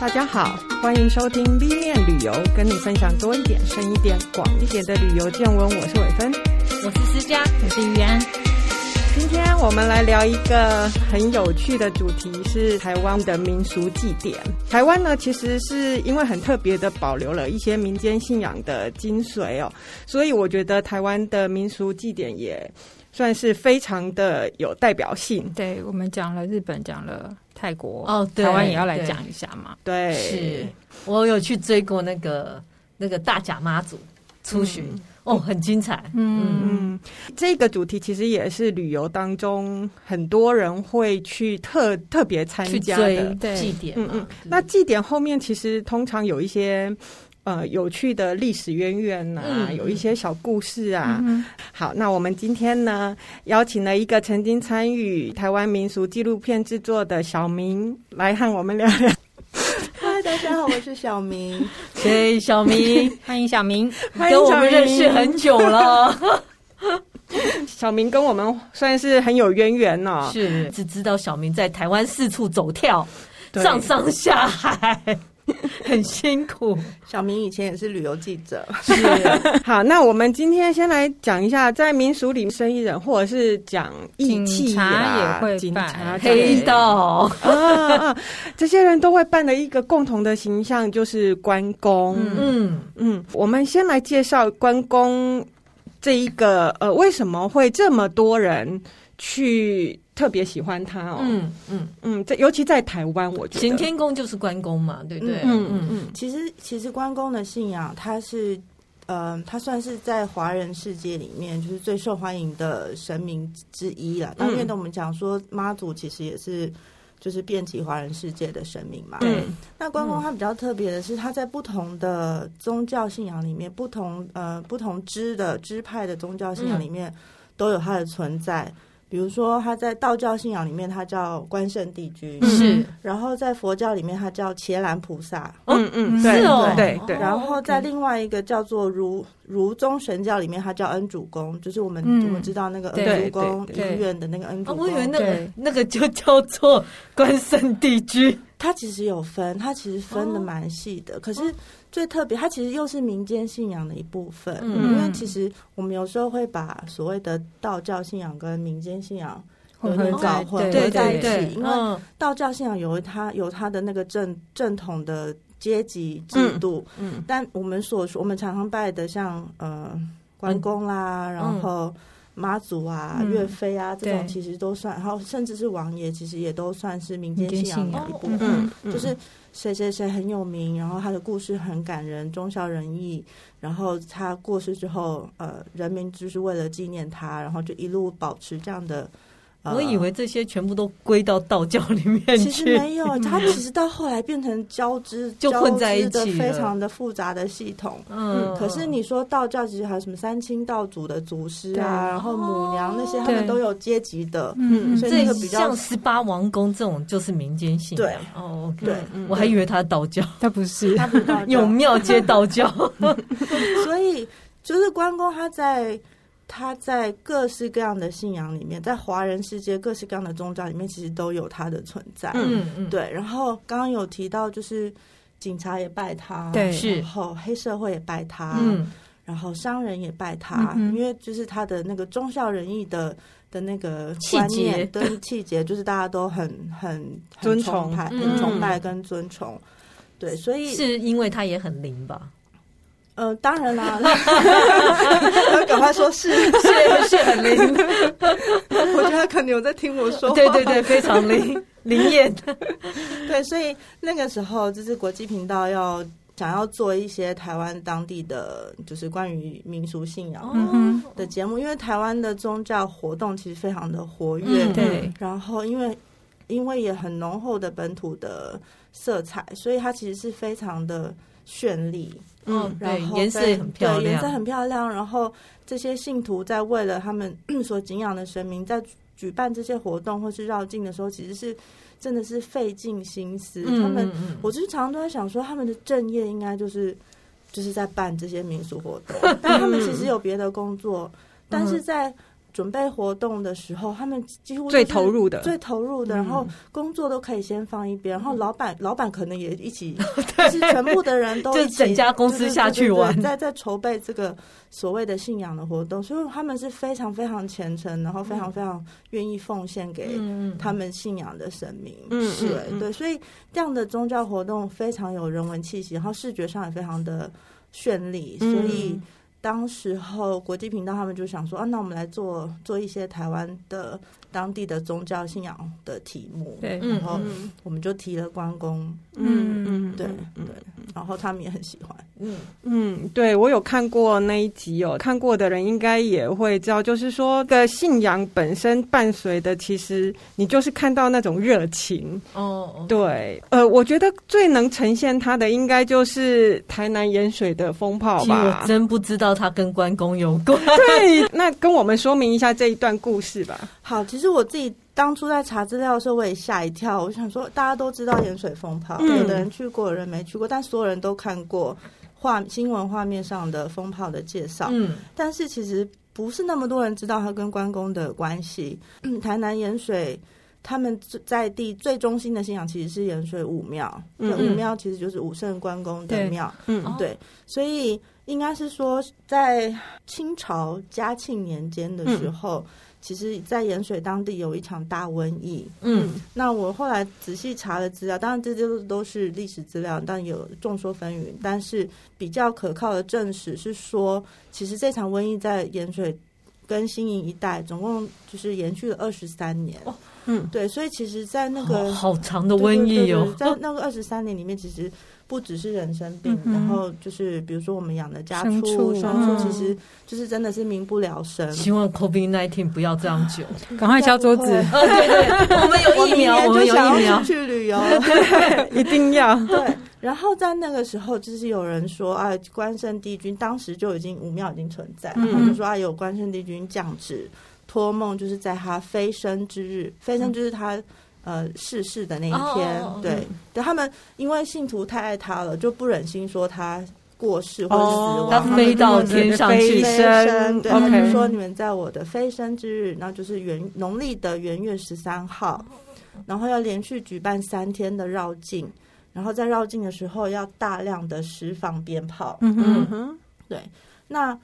大家好，欢迎收听 B 面旅游，跟你分享多一点、深一点、广一点的旅游见闻。我是伟芬，我是思佳，我是于安。今天我们来聊一个很有趣的主题，是台湾的民俗祭典。台湾呢，其实是因为很特别的保留了一些民间信仰的精髓哦，所以我觉得台湾的民俗祭典也算是非常的有代表性。对，我们讲了日本，讲了泰国，哦，对，台湾也要来讲一下嘛。对，是我有去追过那个那个大甲妈祖出巡。嗯哦，很精彩。嗯嗯，这个主题其实也是旅游当中很多人会去特特别参加的祭典。嗯嗯，那祭典后面其实通常有一些呃有趣的历史渊源呐、啊，嗯、有一些小故事啊。嗯、好，那我们今天呢邀请了一个曾经参与台湾民俗纪录片制作的小明来和我们聊聊。大家好，我是小明。对，小明，欢迎小明，跟我们认识很久了。小明跟我们算是很有渊源呢，是只知道小明在台湾四处走跳，上上下海。很辛苦，小明以前也是旅游记者。是，好，那我们今天先来讲一下，在民俗里生意人或者是讲义气啊，也会警察、黑道。啊，这些人都会办的一个共同的形象就是关公。嗯。嗯，我们先来介绍关公这一个，呃，为什么会这么多人去？特别喜欢他哦，嗯嗯嗯，在尤其在台湾，我觉得行天宫就是关公嘛，对不对？嗯嗯嗯。其实其实关公的信仰，他是呃，他算是在华人世界里面就是最受欢迎的神明之一了。当然，我们讲说妈祖其实也是就是遍及华人世界的神明嘛。对。那关公他比较特别的是，他在不同的宗教信仰里面，不同呃不同支的支派的宗教信仰里面都有他的存在。比如说，他在道教信仰里面，他叫关圣帝君，是；然后在佛教里面，他叫伽蓝菩萨，嗯嗯，是哦，对对。然后在另外一个叫做儒儒宗神教里面，他叫恩主公，就是我们我们知道那个恩主公医院的那个恩主公。我以为那个那个就叫做关圣帝君，他其实有分，他其实分的蛮细的，可是。最特别，它其实又是民间信仰的一部分。嗯，因为其实我们有时候会把所谓的道教信仰跟民间信仰有点搞混合在一起。因为道教信仰有它有它的那个正正统的阶级制度。嗯，但我们所说我们常常拜的像呃关公啦，然后妈祖啊、岳飞啊这种，其实都算，然后甚至是王爷，其实也都算是民间信仰的一部分。就是。谁谁谁很有名，然后他的故事很感人，忠孝仁义。然后他过世之后，呃，人民就是为了纪念他，然后就一路保持这样的。我以为这些全部都归到道教里面 去，其实没有，它其实到后来变成交织，就混在一起，非常的复杂的系统。嗯，可是你说道教其实还有什么三清道祖的祖师啊，然后母娘那些，他们都有阶级的。嗯，所以那个比较像十八王公这种就是民间信仰。对，哦，对，我还以为他道教，他不是，他不是道教，有庙接道教。所以就是关公他在。他在各式各样的信仰里面，在华人世界各式各样的宗教里面，其实都有他的存在。嗯嗯，对。然后刚刚有提到，就是警察也拜他，对，然后黑社会也拜他，嗯，然后商人也拜他，因为就是他的那个忠孝仁义的的那个观念跟气节，就是大家都很很尊崇、很崇拜跟尊崇。对，所以是因为他也很灵吧？呃，当然啦，赶快说是。是是很灵，我觉得他可能有在听我说话，对对对，非常灵灵验。对，所以那个时候就是国际频道要想要做一些台湾当地的，就是关于民俗信仰的节目，因为台湾的宗教活动其实非常的活跃，对，然后因为因为也很浓厚的本土的色彩，所以它其实是非常的绚丽。嗯，然后颜色也很漂亮，对，颜色很漂亮。然后这些信徒在为了他们 所敬仰的神明，在举办这些活动或是绕境的时候，其实是真的是费尽心思。他们，我就是常常都在想说，他们的正业应该就是就是在办这些民俗活动，但他们其实有别的工作。但是在准备活动的时候，他们几乎最投入的，最投入的，然后工作都可以先放一边，然后老板老板可能也一起，就是全部的人都 一起，整家公司下去玩，在在筹备这个所谓的信仰的活动，所以他们是非常非常虔诚，然后非常非常愿意奉献给他们信仰的神明。嗯，对对，所以这样的宗教活动非常有人文气息，然后视觉上也非常的绚丽，所以。当时候国际频道他们就想说啊，那我们来做做一些台湾的当地的宗教信仰的题目，对，然后我们就提了关公，嗯嗯，对对，然后他们也很喜欢，嗯。嗯，对我有看过那一集哦，看过的人应该也会知道，就是说的信仰本身伴随的，其实你就是看到那种热情。哦，对，呃，我觉得最能呈现它的，应该就是台南盐水的风炮吧，我真不知道。他跟关公有关，对，那跟我们说明一下这一段故事吧。好，其实我自己当初在查资料的时候，我也吓一跳。我想说，大家都知道盐水风炮，嗯、有的人去过，有人没去过，但所有人都看过画新闻画面上的风炮的介绍。嗯，但是其实不是那么多人知道他跟关公的关系。嗯、台南盐水他们在地最中心的信仰其实是盐水武庙，嗯，武庙其实就是武圣关公的庙。嗯，对，所以。应该是说，在清朝嘉庆年间的时候，嗯、其实，在盐水当地有一场大瘟疫。嗯，那我后来仔细查了资料，当然这些都是历史资料，但有众说纷纭。但是比较可靠的证实是说，其实这场瘟疫在盐水跟新营一带，总共就是延续了二十三年。哦，嗯，对，所以其实，在那个好长的瘟疫哦，对对对，在那个二十三年里面，其实。不只是人生病，嗯、然后就是比如说我们养的家畜、牲畜，其实就是真的是民不聊生。希望 COVID-19 不要这样久，赶快敲桌子。对对，我们有疫苗，我们有疫苗，去旅游，对，一定要。对，然后在那个时候，就是有人说啊，关圣帝君当时就已经武庙已经存在，然后就说啊，有关圣帝君降旨托梦，就是在他飞升之日，飞升就是他。呃，逝世的那一天，oh, 对，嗯、对他们，因为信徒太爱他了，就不忍心说他过世或者死亡，他飞到天上去飞升。对，他就说你们在我的飞升之日，然后就是元农历的元月十三号，然后要连续举办三天的绕境，然后在绕境的时候要大量的释放鞭炮。嗯哼，嗯对，那。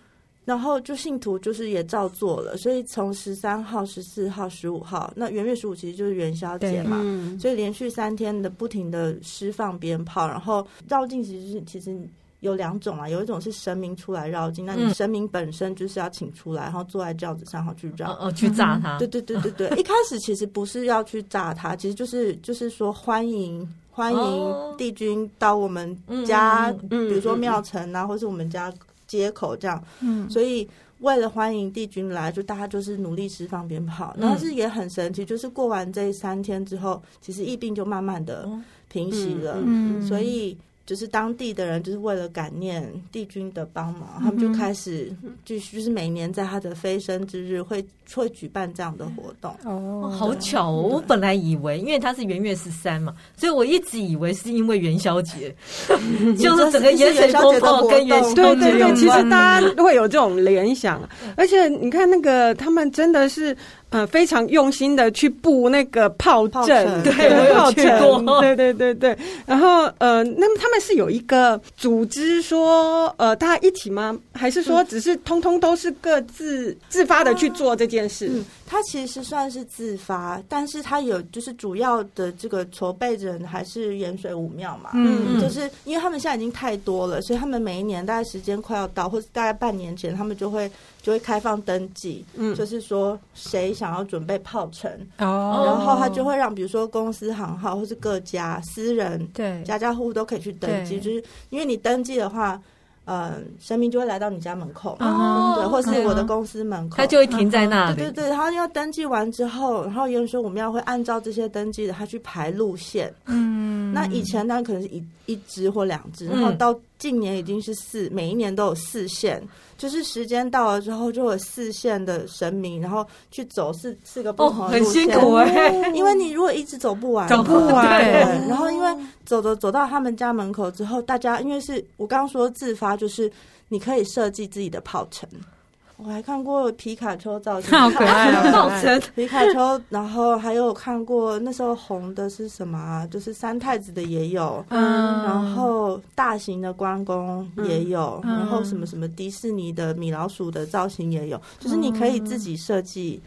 然后就信徒就是也照做了，所以从十三号、十四号、十五号，那元月十五其实就是元宵节嘛，嗯、所以连续三天的不停的释放鞭炮，然后绕境其实是其实有两种啊，有一种是神明出来绕境，那你神明本身就是要请出来，然后坐在轿子上，然后去绕，哦，去炸他，对对对对对，一开始其实不是要去炸他，其实就是就是说欢迎欢迎帝君到我们家，比如说庙城啊，或是我们家。街口这样，嗯，所以为了欢迎帝君来，就大家就是努力释放鞭炮，但是也很神奇，就是过完这三天之后，其实疫病就慢慢的平息了，嗯，所以。就是当地的人，就是为了感念帝君的帮忙，他们就开始就就是每年在他的飞升之日会会举办这样的活动。哦，好巧哦！我本来以为，因为他是元月十三嘛，所以我一直以为是因为元宵节，就是整个盐水蜂炮跟元宵节有关。对对对，其实大家都会有这种联想，而且你看那个他们真的是。呃，非常用心的去布那个炮阵，对，炮阵，对对 对对。然后呃，那么他们是有一个组织说，呃，大家一起吗？还是说只是通通都是各自自发的去做这件事？嗯，他其实算是自发，但是他有就是主要的这个筹备人还是盐水武庙嘛。嗯，就是因为他们现在已经太多了，所以他们每一年大概时间快要到，或者大概半年前，他们就会。就会开放登记，嗯，就是说谁想要准备炮城，哦，然后他就会让比如说公司行号或是各家私人，对，家家户户都可以去登记，就是因为你登记的话，呃，神明就会来到你家门口，哦，对，或是我的公司门口，他就会停在那里，对对对，然后要登记完之后，然后有人说我们要会按照这些登记的，他去排路线，嗯，那以前呢可能是一一只或两只，然后到近年已经是四，每一年都有四线。就是时间到了之后，就有四线的神明，然后去走四四个不同的路线。很辛苦哎，因为你如果一直走不完，走不完。对。然后因为走走走到他们家门口之后，大家因为是我刚刚说自发，就是你可以设计自己的炮城。我还看过皮卡丘造型，好可爱啊！造型皮卡丘，然后还有看过那时候红的是什么啊？就是三太子的也有，嗯，然后大型的关公也有，然后什么什么迪士尼的米老鼠的造型也有，就是你可以自己设计。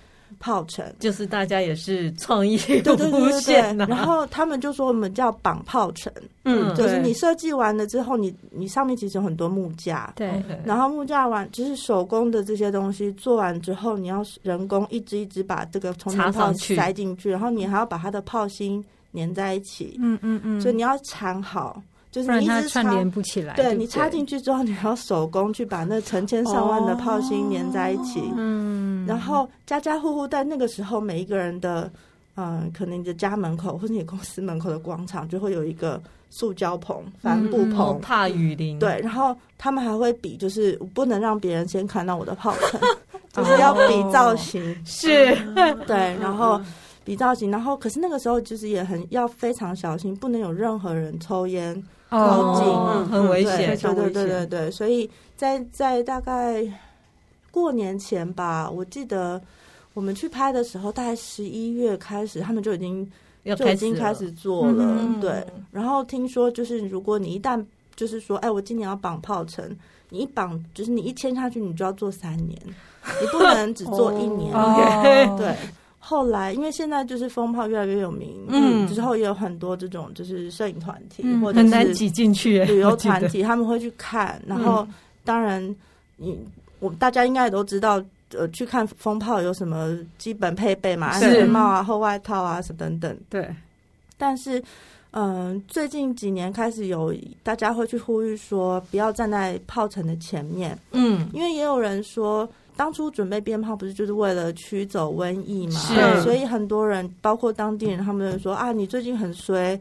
炮城。就是大家也是创意对对对对，然后他们就说我们叫绑炮城，嗯，就是你设计完了之后，你你上面其实有很多木架，对，然后木架完就是手工的这些东西做完之后，你要人工一支一支把这个充电炮塞进去，然后你还要把它的炮芯粘在一起，嗯嗯嗯，所以你要缠好。就是你一直串联不起来，对，你插进去之后，你要手工去把那成千上万的炮芯粘在一起。嗯，然后家家户户在那个时候，每一个人的嗯，可能你的家门口或者你公司门口的广场就会有一个塑胶棚、帆布棚，怕雨淋。对，然后他们还会比，就是不能让别人先看到我的炮城，就是要比造型。是，对，然后。比造型，然后可是那个时候就是也很要非常小心，不能有任何人抽烟靠近，哦、很危险。对对对对对，所以在在大概过年前吧，我记得我们去拍的时候，大概十一月开始，他们就已经就已经开始做了。嗯、对，然后听说就是如果你一旦就是说，哎，我今年要绑炮城，你一绑就是你一签下去，你就要做三年，你不能只做一年。哦、对。后来，因为现在就是风炮越来越有名，嗯，之后也有很多这种就是摄影团体，嗯、或者是挤进去旅游团体，他们会去看。然后，当然，你我们大家应该也都知道，呃，去看风炮有什么基本配备嘛，安全帽啊、厚外套啊什么等等。对。但是，嗯、呃，最近几年开始有大家会去呼吁说，不要站在炮城的前面，嗯，因为也有人说。当初准备鞭炮不是就是为了驱走瘟疫嘛？是，所以很多人，包括当地人，他们就说啊，你最近很衰。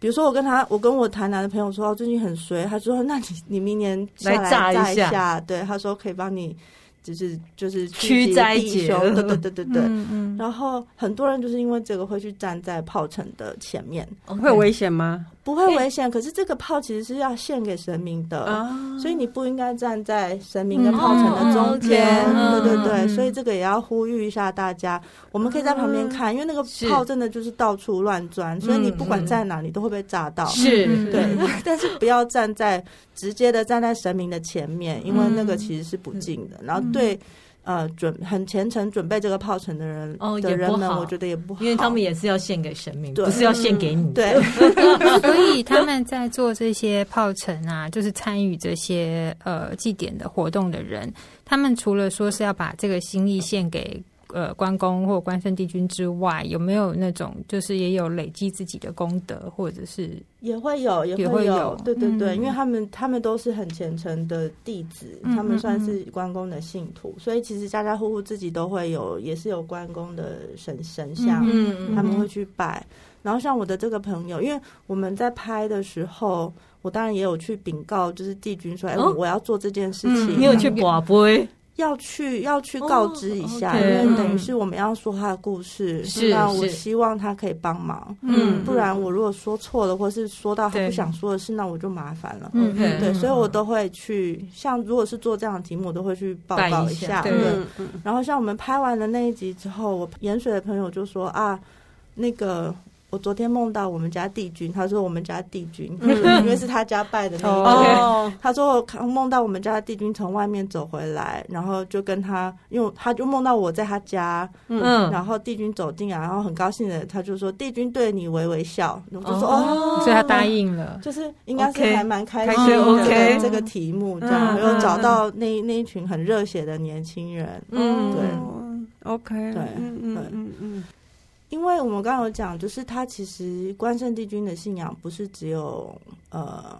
比如说，我跟他，我跟我台南的朋友说，最近很衰。他说，那你你明年下来炸一下，对，他说可以帮你。就是就是驱灾弟兄，对对对对对。嗯嗯。然后很多人就是因为这个会去站在炮城的前面，会有危险吗？不会危险。可是这个炮其实是要献给神明的，所以你不应该站在神明跟炮城的中间。对对对。所以这个也要呼吁一下大家，我们可以在旁边看，因为那个炮真的就是到处乱钻，所以你不管在哪里都会被炸到。是，对。但是不要站在直接的站在神明的前面，因为那个其实是不敬的。然后。对，呃，准很虔诚准备这个炮城的人哦，的人们，我觉得也不好，因为他们也是要献给神明，不是要献给你。对，所以他们在做这些炮城啊，就是参与这些呃祭典的活动的人，他们除了说是要把这个心意献给。呃，关公或关圣帝君之外，有没有那种就是也有累积自己的功德，或者是也会有，也会有，对对对，嗯、因为他们他们都是很虔诚的弟子，嗯、他们算是关公的信徒，嗯、所以其实家家户户自己都会有，也是有关公的神神像，嗯、他们会去拜。然后像我的这个朋友，因为我们在拍的时候，我当然也有去禀告，就是帝君说，哎、哦，我要做这件事情，嗯、你有去寡杯？要去要去告知一下，oh, okay, 因为等于是我们要说他的故事，是那我希望他可以帮忙，嗯，不然我如果说错了，或是说到他不想说的事，那我就麻烦了，嗯，对，所以我都会去，像如果是做这样的题目，我都会去报告一下，对，然后像我们拍完了那一集之后，我盐水的朋友就说啊，那个。我昨天梦到我们家帝君，他说我们家帝君，嗯、因为是他家拜的那一天。哦、他说我梦到我们家的帝君从外面走回来，然后就跟他，因为他就梦到我在他家，嗯，然后帝君走进来，然后很高兴的，他就说帝君对你微微笑，我就说哦，所以他答应了，就是应该是还蛮开心的。OK，这个题目这样，没有找到那那一群很热血的年轻人，嗯，对，OK，对，嗯嗯嗯嗯。因为我们刚刚有讲，就是他其实关圣帝君的信仰不是只有呃，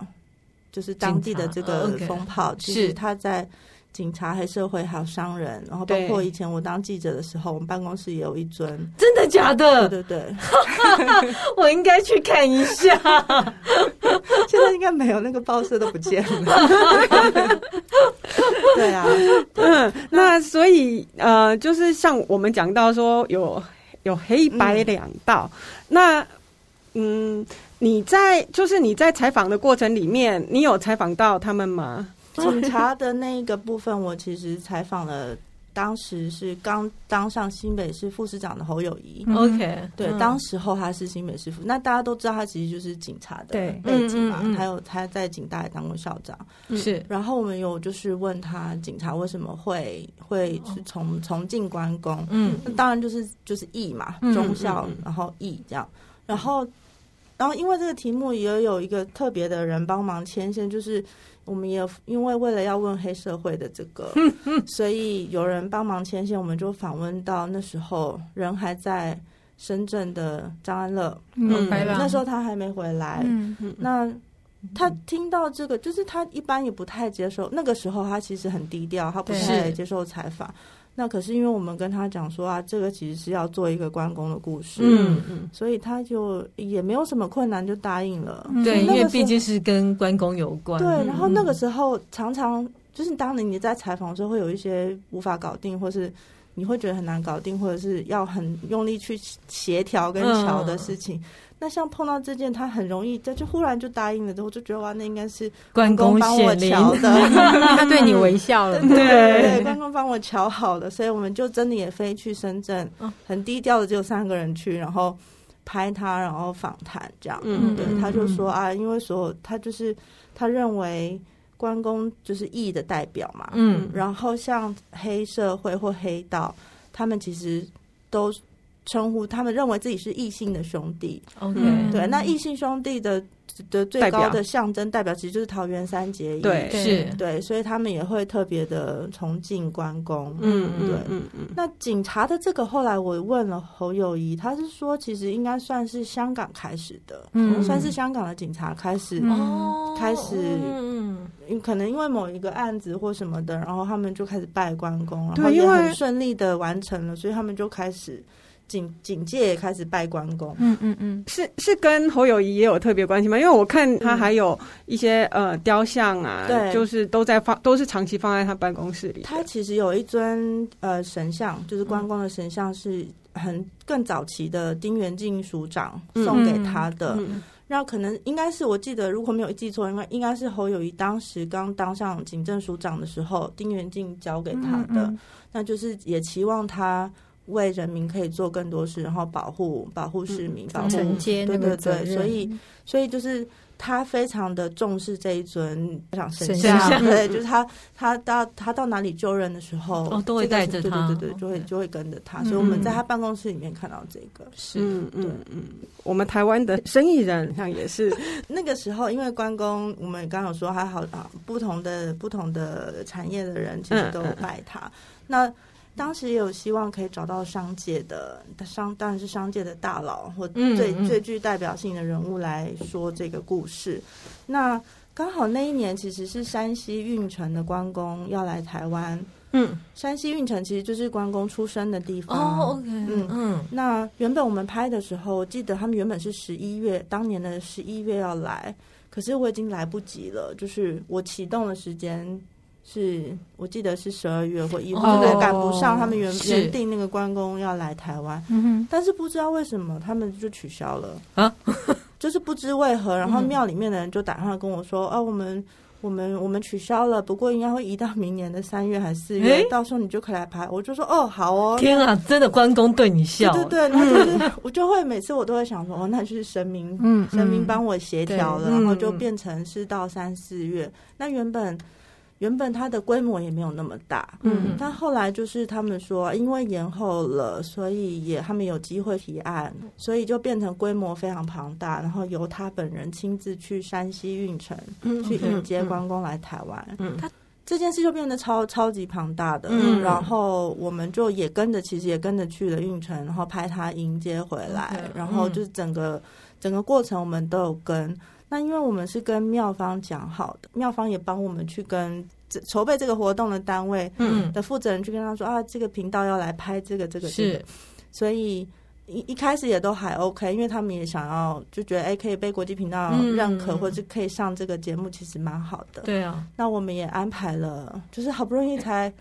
就是当地的这个风炮，其实他在警察、黑社会还有商人，然后包括以前我当记者的时候，我们办公室也有一尊，真的假的？对对对，我应该去看一下。现在应该没有，那个报社都不见了。对啊，嗯，那所以呃，就是像我们讲到说有。有黑白两道，嗯、那嗯，你在就是你在采访的过程里面，你有采访到他们吗？警察的那一个部分，我其实采访了。当时是刚当上新北市副市长的侯友谊，OK，对，当时候他是新北市副，那大家都知道他其实就是警察的背景嘛，还有他在警大也当过校长，是。然后我们有就是问他，警察为什么会会去从从进关公？嗯，那当然就是就是义嘛，忠孝，然后义这样，然后然后因为这个题目也有一个特别的人帮忙牵线，就是。我们也因为为了要问黑社会的这个，所以有人帮忙牵线，我们就访问到那时候人还在深圳的张安乐，嗯，那时候他还没回来。嗯，那他听到这个，就是他一般也不太接受。那个时候他其实很低调，他不太接受采访。那可是因为我们跟他讲说啊，这个其实是要做一个关公的故事，嗯嗯，所以他就也没有什么困难，就答应了。对，因为毕竟是跟关公有关。对，然后那个时候常常就是当你你在采访的时候，会有一些无法搞定，或是你会觉得很难搞定，或者是要很用力去协调跟调的事情。那像碰到这件，他很容易，他就忽然就答应了，之后就觉得哇，那应该是关公帮我瞧的，他对你微笑了，对，对，关公帮我瞧好了，所以我们就真的也飞去深圳，很低调的只有三个人去，然后拍他，然后访谈这样，嗯，对，他就说啊，因为所有他就是他认为关公就是义的代表嘛，嗯，然后像黑社会或黑道，他们其实都。称呼他们认为自己是异性的兄弟，OK，对，那异性兄弟的的最高的象征代表其实就是桃园三结义，对，是，对，所以他们也会特别的崇敬关公，嗯，对，嗯嗯。那警察的这个后来我问了侯友谊，他是说其实应该算是香港开始的，嗯，算是香港的警察开始，开始，嗯，可能因为某一个案子或什么的，然后他们就开始拜关公，然后也很顺利的完成了，所以他们就开始。警警戒也开始拜关公，嗯嗯嗯，是是跟侯友谊也有特别关系吗？因为我看他还有一些、嗯、呃雕像啊，对，就是都在放，都是长期放在他办公室里。他其实有一尊呃神像，就是关公的神像，是很更早期的丁元敬署长送给他的。嗯嗯、那可能应该是我记得，如果没有记错，应该应该是侯友谊当时刚当上警政署长的时候，丁元敬交给他的。嗯嗯、那就是也期望他。为人民可以做更多事，然后保护保护市民，保护承接那个责任。对对对，所以所以就是他非常的重视这一尊神像，对，就是他他到他到哪里就任的时候，哦，都会带着他，对对对，就会就会跟着他。所以我们在他办公室里面看到这个，是，嗯嗯嗯。我们台湾的生意人像也是 那个时候，因为关公，我们刚刚有说还好啊，不同的不同的产业的人其实都拜他，那。当时也有希望可以找到商界的商，当然是商界的大佬或最最具代表性的人物来说这个故事。那刚好那一年其实是山西运城的关公要来台湾。嗯，山西运城其实就是关公出生的地方。哦，OK，嗯嗯。那原本我们拍的时候，我记得他们原本是十一月，当年的十一月要来，可是我已经来不及了，就是我启动的时间。是我记得是十二月或一月，对，赶不上他们原原定那个关公要来台湾，但是不知道为什么他们就取消了。啊，就是不知为何，然后庙里面的人就打电话跟我说，哦，我们我们我们取消了，不过应该会移到明年的三月还是四月，到时候你就可以来拍。我就说哦，好哦，天啊，真的关公对你笑，对对对，然后就是我就会每次我都会想说，哦，那就是神明，嗯，神明帮我协调了，然后就变成是到三四月，那原本。原本它的规模也没有那么大，嗯，但后来就是他们说，因为延后了，所以也他们有机会提案，所以就变成规模非常庞大，然后由他本人亲自去山西运城，嗯，去迎接关公来台湾，嗯，他这件事就变得超超级庞大的，嗯，然后我们就也跟着，其实也跟着去了运城，然后拍他迎接回来，然后就是整个整个过程我们都有跟。那因为我们是跟妙方讲好的，妙方也帮我们去跟筹备这个活动的单位的负责人去跟他说、嗯、啊，这个频道要来拍这个这个这个，所以一一开始也都还 OK，因为他们也想要就觉得哎，可以被国际频道认可，嗯、或者可以上这个节目，其实蛮好的。对啊，那我们也安排了，就是好不容易才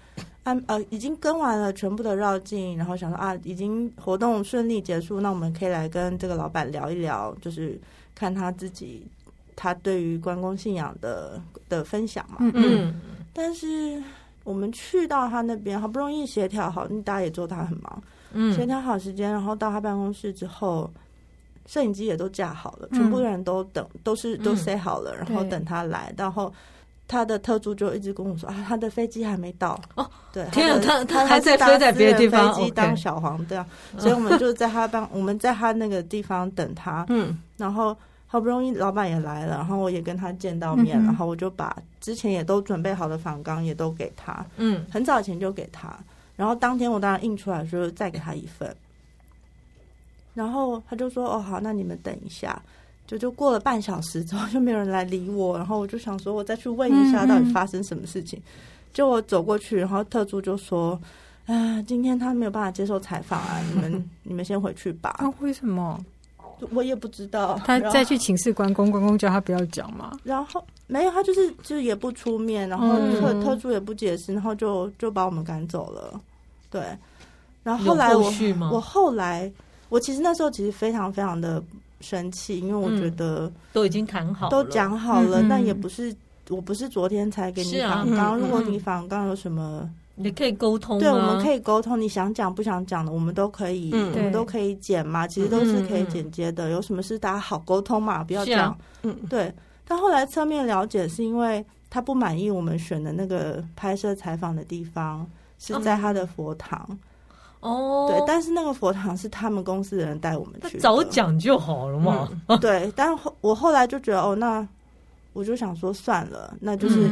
安呃，已经跟完了全部的绕境，然后想说啊，已经活动顺利结束，那我们可以来跟这个老板聊一聊，就是看他自己。他对于关公信仰的的分享嘛。嗯嗯。但是我们去到他那边，好不容易协调好，大家也知道他很忙，嗯，协调好时间，然后到他办公室之后，摄影机也都架好了，全部人都等，都是都塞好了，然后等他来，然后。他的特助就一直跟我说啊，他的飞机还没到哦。对，天啊，他他还在飞在别的地方，飞机当小黄对啊，所以我们就在他办，我们在他那个地方等他。嗯，然后好不容易老板也来了，然后我也跟他见到面，然后我就把之前也都准备好的访纲也都给他。嗯，很早以前就给他，然后当天我当然印出来的时候再给他一份，然后他就说：“哦，好，那你们等一下。”就就过了半小时之后，就没有人来理我，然后我就想说，我再去问一下到底发生什么事情。就我走过去，然后特助就说：“啊，今天他没有办法接受采访啊，你们 你们先回去吧。”啊，为什么？我也不知道。他再去请示关公，关公叫他不要讲嘛。然后没有，他就是就是也不出面，然后特特助也不解释，然后就就把我们赶走了。对。然后后来我我后来我其实那时候其实非常非常的。生气，因为我觉得、嗯、都已经谈好了，都讲好了，嗯、但也不是，我不是昨天才给你访纲。啊、如果你反刚有什么，你可以沟通，对，我们可以沟通。你想讲不想讲的，我们都可以，嗯、我们都可以剪嘛。其实都是可以剪接的。嗯、有什么事大家好沟通嘛，不要这样。啊、嗯，对。但后来侧面了解，是因为他不满意我们选的那个拍摄采访的地方是在他的佛堂。嗯哦，对，但是那个佛堂是他们公司的人带我们去，早讲就好了嘛。嗯、对，但后我后来就觉得，哦，那我就想说算了，那就是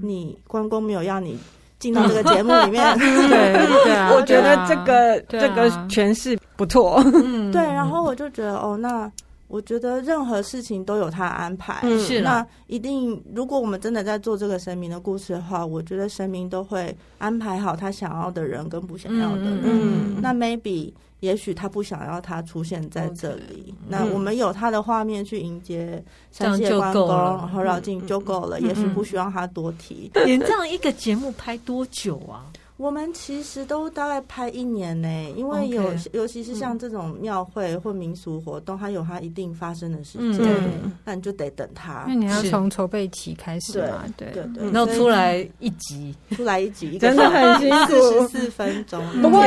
你关公没有要你进到这个节目里面。嗯、对对啊，我觉得这个、啊、这个诠释不错。嗯，对，然后我就觉得，哦，那。我觉得任何事情都有他安排，是、嗯、那一定。如果我们真的在做这个神明的故事的话，我觉得神明都会安排好他想要的人跟不想要的人。嗯，那 maybe 也许他不想要他出现在这里，Okay 那我们有他的画面去迎接三谢关公，然后绕境就够了。嗯、也许不需要他多提。你这样一个节目拍多久啊？我们其实都大概拍一年呢，因为有 Okay, 尤其是像这种庙会或民俗活动，嗯、它有它一定发生的时间，嗯、那你就得等它。那你要从筹备期开始嘛？对对对，然后出来一集，出来一集，真的很辛苦，四十四分钟。不过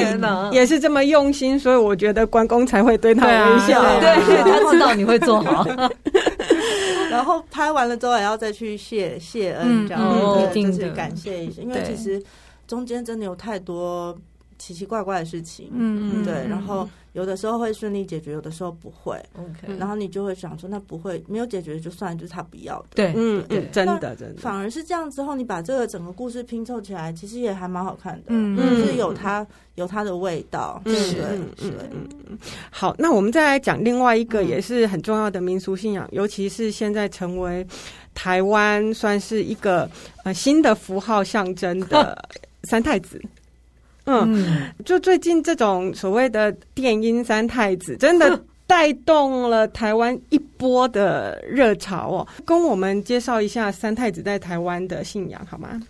也是这么用心，所以我觉得关公才会对他微笑。对，他知道你会做好。然后拍完了之后，还要再去谢谢恩，这样一定是感谢一下，因为其实。中间真的有太多奇奇怪怪的事情，嗯，对，然后有的时候会顺利解决，有的时候不会，OK，然后你就会想说，那不会没有解决就算，就是他不要的，对，嗯，真的真的，反而是这样之后，你把这个整个故事拼凑起来，其实也还蛮好看的，嗯，就是有它有它的味道，对。对，嗯，好，那我们再来讲另外一个也是很重要的民俗信仰，尤其是现在成为台湾算是一个呃新的符号象征的。三太子，嗯，就最近这种所谓的电音三太子，真的带动了台湾一波的热潮哦。跟我们介绍一下三太子在台湾的信仰好吗？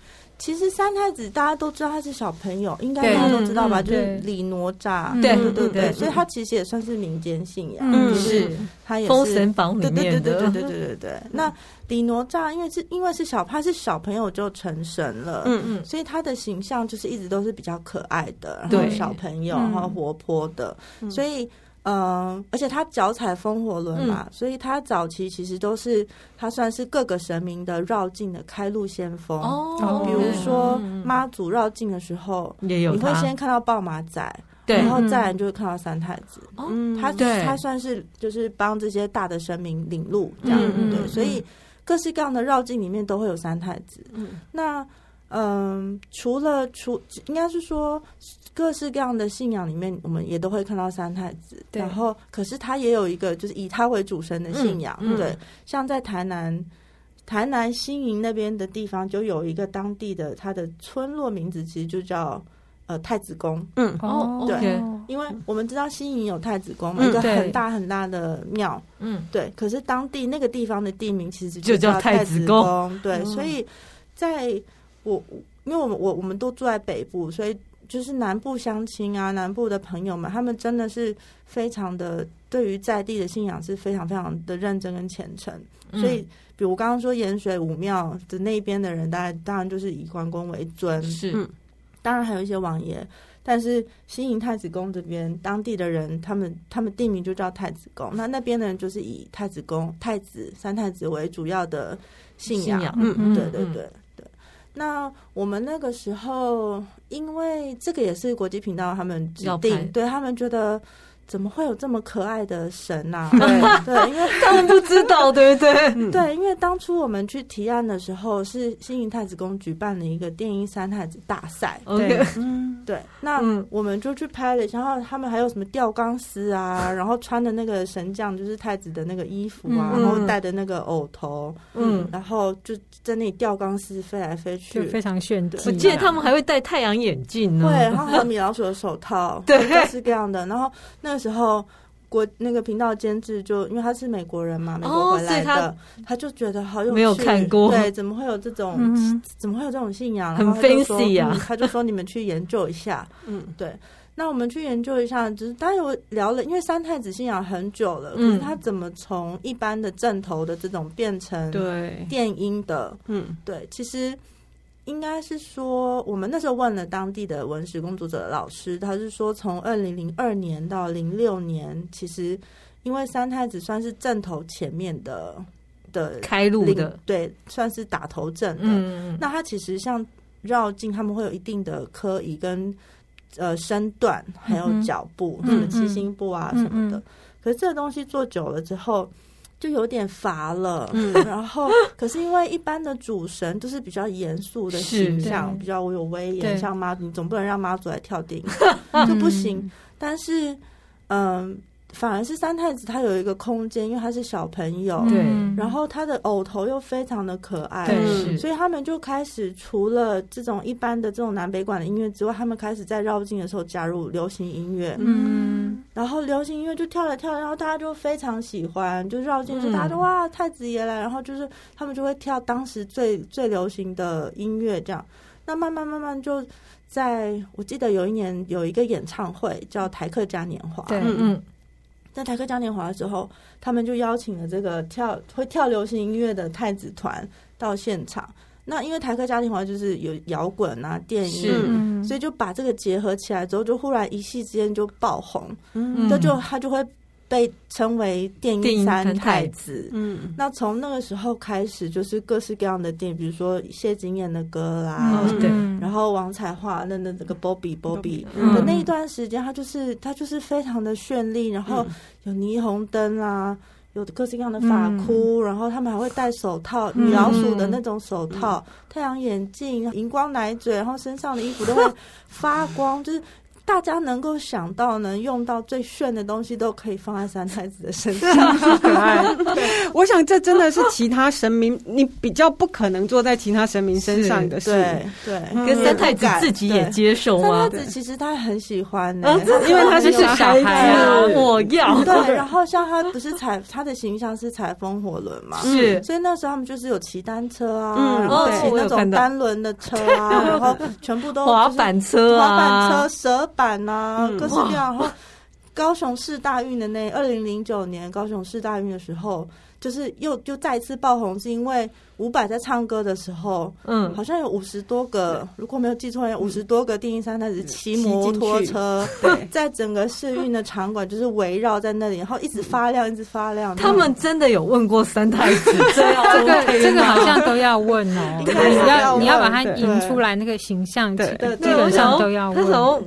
其实三太子大家都知道他是小朋友，应该大家都知道吧？就是李哪吒，对对对对，所以他其实也算是民间信仰，嗯，是，他也是《封神榜》里面的，对对对对对对对。那李哪吒因为是因为是小他是小朋友就成神了，嗯嗯，所以他的形象就是一直都是比较可爱的，然后小朋友，然后活泼的，所以。嗯，而且他脚踩风火轮嘛，嗯、所以他早期其实都是他算是各个神明的绕境的开路先锋。哦，比如说妈祖绕境的时候，也有你会先看到豹马仔，对，然后再来就会看到三太子。嗯，他对他算是就是帮这些大的神明领路这样，嗯、对，所以各式各样的绕境里面都会有三太子。嗯，那。嗯，除了除应该是说各式各样的信仰里面，我们也都会看到三太子。对然后，可是他也有一个就是以他为主神的信仰，嗯嗯、对。像在台南台南新营那边的地方，就有一个当地的他的村落名字，其实就叫呃太子宫。嗯，哦，对，okay 因为我们知道新营有太子宫嘛，嗯、一个很大很大的庙。嗯，对。可是当地那个地方的地名其实就叫太子宫。对，嗯、所以在我因为我们我我们都住在北部，所以就是南部乡亲啊，南部的朋友们，他们真的是非常的对于在地的信仰是非常非常的认真跟虔诚。所以，比如我刚刚说盐水武庙的那边的人，当然当然就是以关公为尊，是，当然还有一些王爷。但是新营太子宫这边当地的人，他们他们地名就叫太子宫，那那边的人就是以太子宫、太子三太子为主要的信仰。嗯嗯，对对对对。那我们那个时候，因为这个也是国际频道他们指定，对他们觉得。怎么会有这么可爱的神呐、啊？对对，因为 他们不知道，对不对？对，因为当初我们去提案的时候，是新营太子宫举办了一个电音三太子大赛。对，嗯，对。那我们就去拍了，然后他们还有什么吊钢丝啊，然后穿的那个神将就是太子的那个衣服啊，然后戴的那个偶头，嗯，然后就在那里吊钢丝飞来飞去，非常炫的。我记得他们还会戴太阳眼镜呢，对，然后还有米老鼠的手套，对，各式各样的。然后那。时候国那个频道监制就因为他是美国人嘛，美国回来的，哦、他，他就觉得好有趣，没有看过，对，怎么会有这种，嗯、怎么会有这种信仰？很 fancy 啊、嗯！他就说你们去研究一下，嗯，对。那我们去研究一下，就是当然有聊了，因为三太子信仰很久了，嗯，可是他怎么从一般的正头的这种变成对电音的，嗯，对，其实。应该是说，我们那时候问了当地的文史工作者的老师，他是说，从二零零二年到零六年，其实因为三太子算是正头前面的的开路的，对，算是打头阵的。嗯，那他其实像绕境，他们会有一定的科仪跟呃身段，还有脚步，什么七星步啊什么的。可是这个东西做久了之后。就有点乏了，嗯，然后可是因为一般的主神都是比较严肃的形象，比较有威严，像妈祖，你总不能让妈祖来跳电影，就不行。但是，嗯。反而是三太子，他有一个空间，因为他是小朋友，对，然后他的偶头又非常的可爱，对，所以他们就开始除了这种一般的这种南北管的音乐之外，他们开始在绕境的时候加入流行音乐，嗯，然后流行音乐就跳了跳，然后大家就非常喜欢，就绕境就大家都哇太子爷来，然后就是他们就会跳当时最最流行的音乐，这样，那慢慢慢慢就在我记得有一年有一个演唱会叫台客嘉年华，对，嗯。在台客嘉年华的时候，他们就邀请了这个跳会跳流行音乐的太子团到现场。那因为台客嘉年华就是有摇滚啊、电音，所以就把这个结合起来之后，就忽然一夕之间就爆红。嗯，这就他就会。被称为电音三太子，嗯，那从那个时候开始，就是各式各样的电，比如说谢金燕的歌啦，对，然后王彩桦那那那个 Bobby Bobby 的那一段时间，他就是他就是非常的绚丽，然后有霓虹灯啊，有各式各样的发箍，然后他们还会戴手套，米老鼠的那种手套，太阳眼镜，荧光奶嘴，然后身上的衣服都会发光，就是。大家能够想到能用到最炫的东西，都可以放在三太子的身上，可爱。我想这真的是其他神明你比较不可能坐在其他神明身上的事。对对，跟三太子自己也接受吗？三太子其实他很喜欢呢，因为他是小孩啊，我要。对，然后像他不是踩他的形象是踩风火轮嘛，是，所以那时候他们就是有骑单车啊，然后骑那种单轮的车啊，然后全部都 滑板车啊，滑板车蛇。版呐、啊，各式各样。然后高雄市大运的那二零零九年高雄市大运的时候，就是又就再次爆红，是因为伍佰在唱歌的时候，嗯，好像有五十多个，如果没有记错，有五十多个电音三太子骑摩托车，对，在整个市运的场馆就是围绕在那里，然后一直发亮，一直发亮。他们真的有问过三太子 这个这个好像都要问哦，你要你要把它引出来那个形象，对，基本上都要问。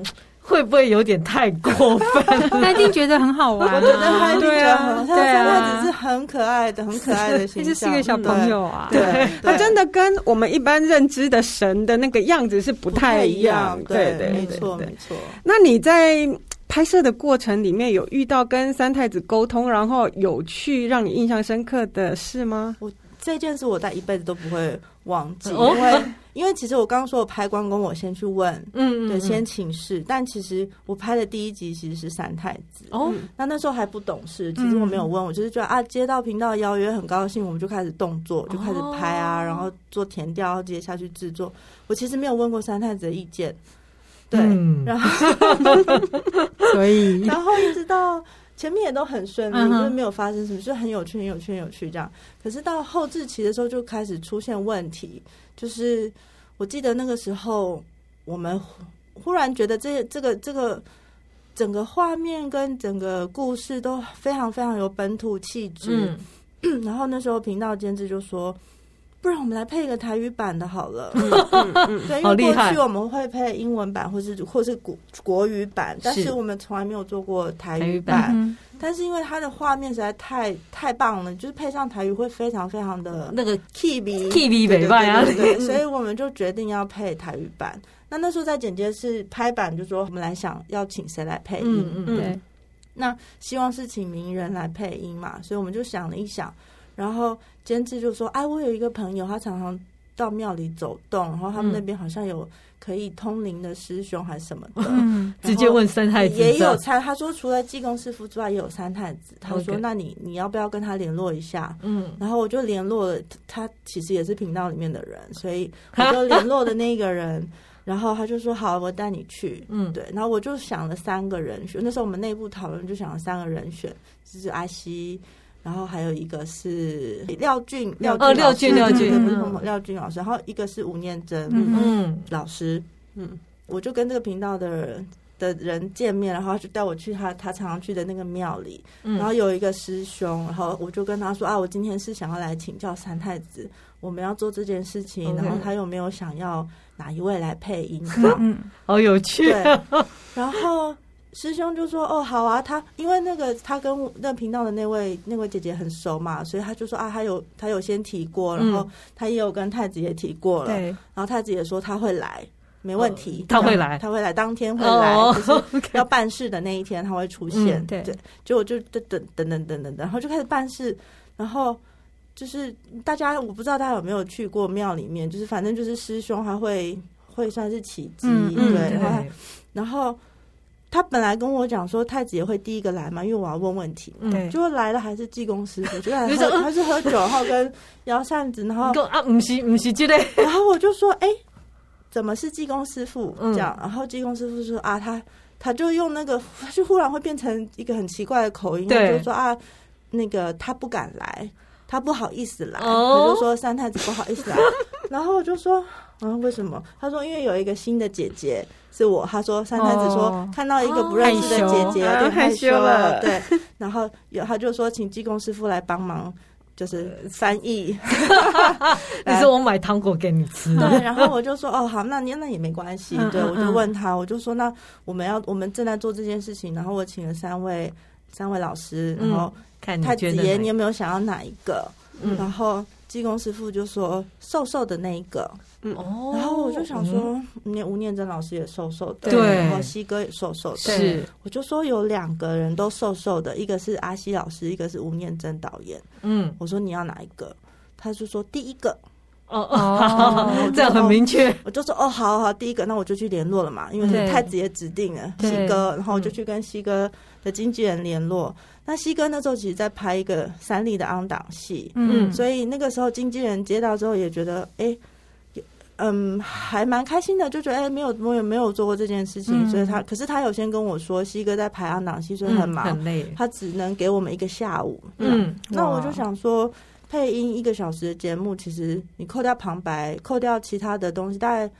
会不会有点太过分？他一定觉得很好玩，啊，我觉得他一定觉得很，对啊，他只是很可爱的，很可爱的形象，就是一个小朋友啊。对，对他真的跟我们一般认知的神的那个样子是不太一样。对对，没错没错。那你在拍摄的过程里面有遇到跟三太子沟通，然后有趣让你印象深刻的事吗？我这件事我在一辈子都不会忘记，因为。因为其实我刚刚说我拍关公，我先去问，嗯，对，先请示。但其实我拍的第一集其实是三太子哦，那那时候还不懂事，其实我没有问，我就是觉得啊，接到频道邀约很高兴，我们就开始动作，就开始拍啊，然后做填调，直接下去制作。我其实没有问过三太子的意见。对，嗯、然后 所以然后一直到前面也都很顺利，嗯、哼就是没有发生什么，就很有趣，很有趣，很有趣这样。可是到后置期的时候就开始出现问题，就是我记得那个时候我们忽然觉得这这个这个整个画面跟整个故事都非常非常有本土气质，嗯、然后那时候频道监制就说。不然我们来配一个台语版的好了。嗯嗯、对，因为过去我们会配英文版，或是或是国国语版，但是我们从来没有做过台语版。语但是因为它的画面实在太太棒了，就是配上台语会非常非常的那个 K B K B 美版啊，所以我们就决定要配台语版。那那时候在剪接室拍板，就说我们来想要请谁来配音。嗯嗯，对。那希望是请名人来配音嘛，所以我们就想了一想。然后监制就说：“哎，我有一个朋友，他常常到庙里走动，然后他们那边好像有可以通灵的师兄还是什么的，嗯、直接问三太子。也有参，他说除了济公师傅之外，也有三太子。他说：那你你要不要跟他联络一下？嗯，然后我就联络了他，其实也是频道里面的人，所以我就 联络的那个人，然后他就说：好，我带你去。嗯，对。然后我就想了三个人选，那时候我们内部讨论就想了三个人选，就是阿西。”然后还有一个是廖俊，廖俊，廖俊，廖俊，不是廖俊老师。然后一个是吴念真，嗯，老师，嗯，我就跟这个频道的人的人见面，然后就带我去他他常常去的那个庙里。然后有一个师兄，然后我就跟他说啊，我今天是想要来请教三太子，我们要做这件事情，然后他有没有想要哪一位来配音？嗯，好有趣。然后。师兄就说：“哦，好啊，他因为那个他跟那频道的那位那位姐姐很熟嘛，所以他就说啊，他有他有先提过，然后他也有跟太子也提过了，对，然后太子也说他会来，没问题，他会来，他会来，当天会来，就是 要办事的那一天他会出现，对，就我就等等等等等等，然后就开始办事，然后就是大家我不知道大家有没有去过庙里面，就是反正就是师兄还会会算是起乩，对，然后然后。”他本来跟我讲说太子也会第一个来嘛，因为我要问问题。对，结果来了还是济公师傅，就来喝，他是喝酒，然后跟摇扇子，然后啊，不是不是这类。然后我就说，哎，怎么是济公师傅这样？然后济公师傅说啊，他他就用那个，他就忽然会变成一个很奇怪的口音，就说啊，那个他不敢来，他不好意思来，我就说三太子不好意思来。然后我就说，嗯，为什么？他说因为有一个新的姐姐。是我，他说三太子说看到一个不认识的姐姐，有点害羞了，对。然后有他就说请济公师傅来帮忙，就是翻译。你说我买糖果给你吃。对，然后我就说哦好，那你那也没关系。对，我就问他，我就说那我们要我们正在做这件事情，然后我请了三位三位老师，然后太子爷你有没有想要哪一个？然后济公师傅就说瘦瘦的那一个。嗯，然后我就想说，那吴念真老师也瘦瘦的，对，然后西哥也瘦瘦的，是，我就说有两个人都瘦瘦的，一个是阿西老师，一个是吴念真导演。嗯，我说你要哪一个？他就说第一个。哦哦，这样很明确。我就说哦，好好，第一个，那我就去联络了嘛，因为太子也指定了西哥，然后我就去跟西哥的经纪人联络。那西哥那时候其实在拍一个三立的 on 档戏，嗯，所以那个时候经纪人接到之后也觉得，哎。嗯，还蛮开心的，就觉得哎、欸，没有，我也，没有做过这件事情，嗯、所以他，可是他有先跟我说，西哥在排行档期，所以很忙，嗯、很累，他只能给我们一个下午。嗯，那我就想说，配音一个小时的节目，其实你扣掉旁白，扣掉其他的东西，大概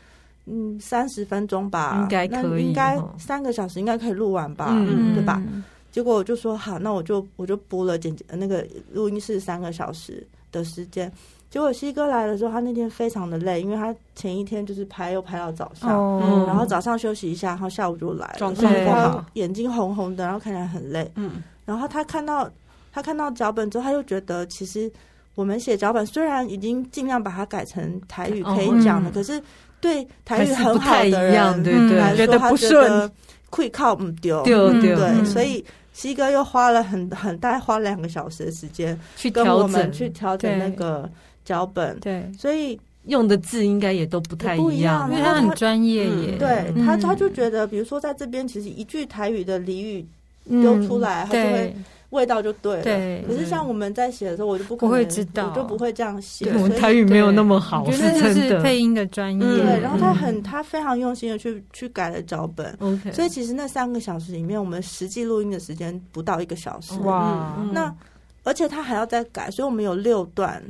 嗯三十分钟吧，应该可以，应该三个小时应该可以录完吧，嗯、对吧？结果我就说好，那我就我就播了剪那个录音室三个小时的时间。结果西哥来的时候，他那天非常的累，因为他前一天就是拍，又拍到早上，哦、然后早上休息一下，然后下午就来了，状态不好，眼睛红红的，然后看起来很累。嗯，然后他看到他看到脚本之后，他又觉得其实我们写脚本虽然已经尽量把它改成台语可以讲的，哦嗯、可是对台语很好的人对对。来说，他觉得会靠不丢，丢对，嗯、所以西哥又花了很很大概花两个小时的时间去跟我们去调整那个。脚本对，所以用的字应该也都不太一样，因为他很专业耶。对他，他就觉得，比如说在这边，其实一句台语的俚语丢出来，嗯、它就会味道就对了。对。可是像我们在写的时候，我就不可能不会知道，我就不会这样写。我们台语没有那么好，我觉得这是配音的专业。对，然后他很他非常用心的去去改了脚本。OK。所以其实那三个小时里面，我们实际录音的时间不到一个小时。哇。那而且他还要再改，所以我们有六段。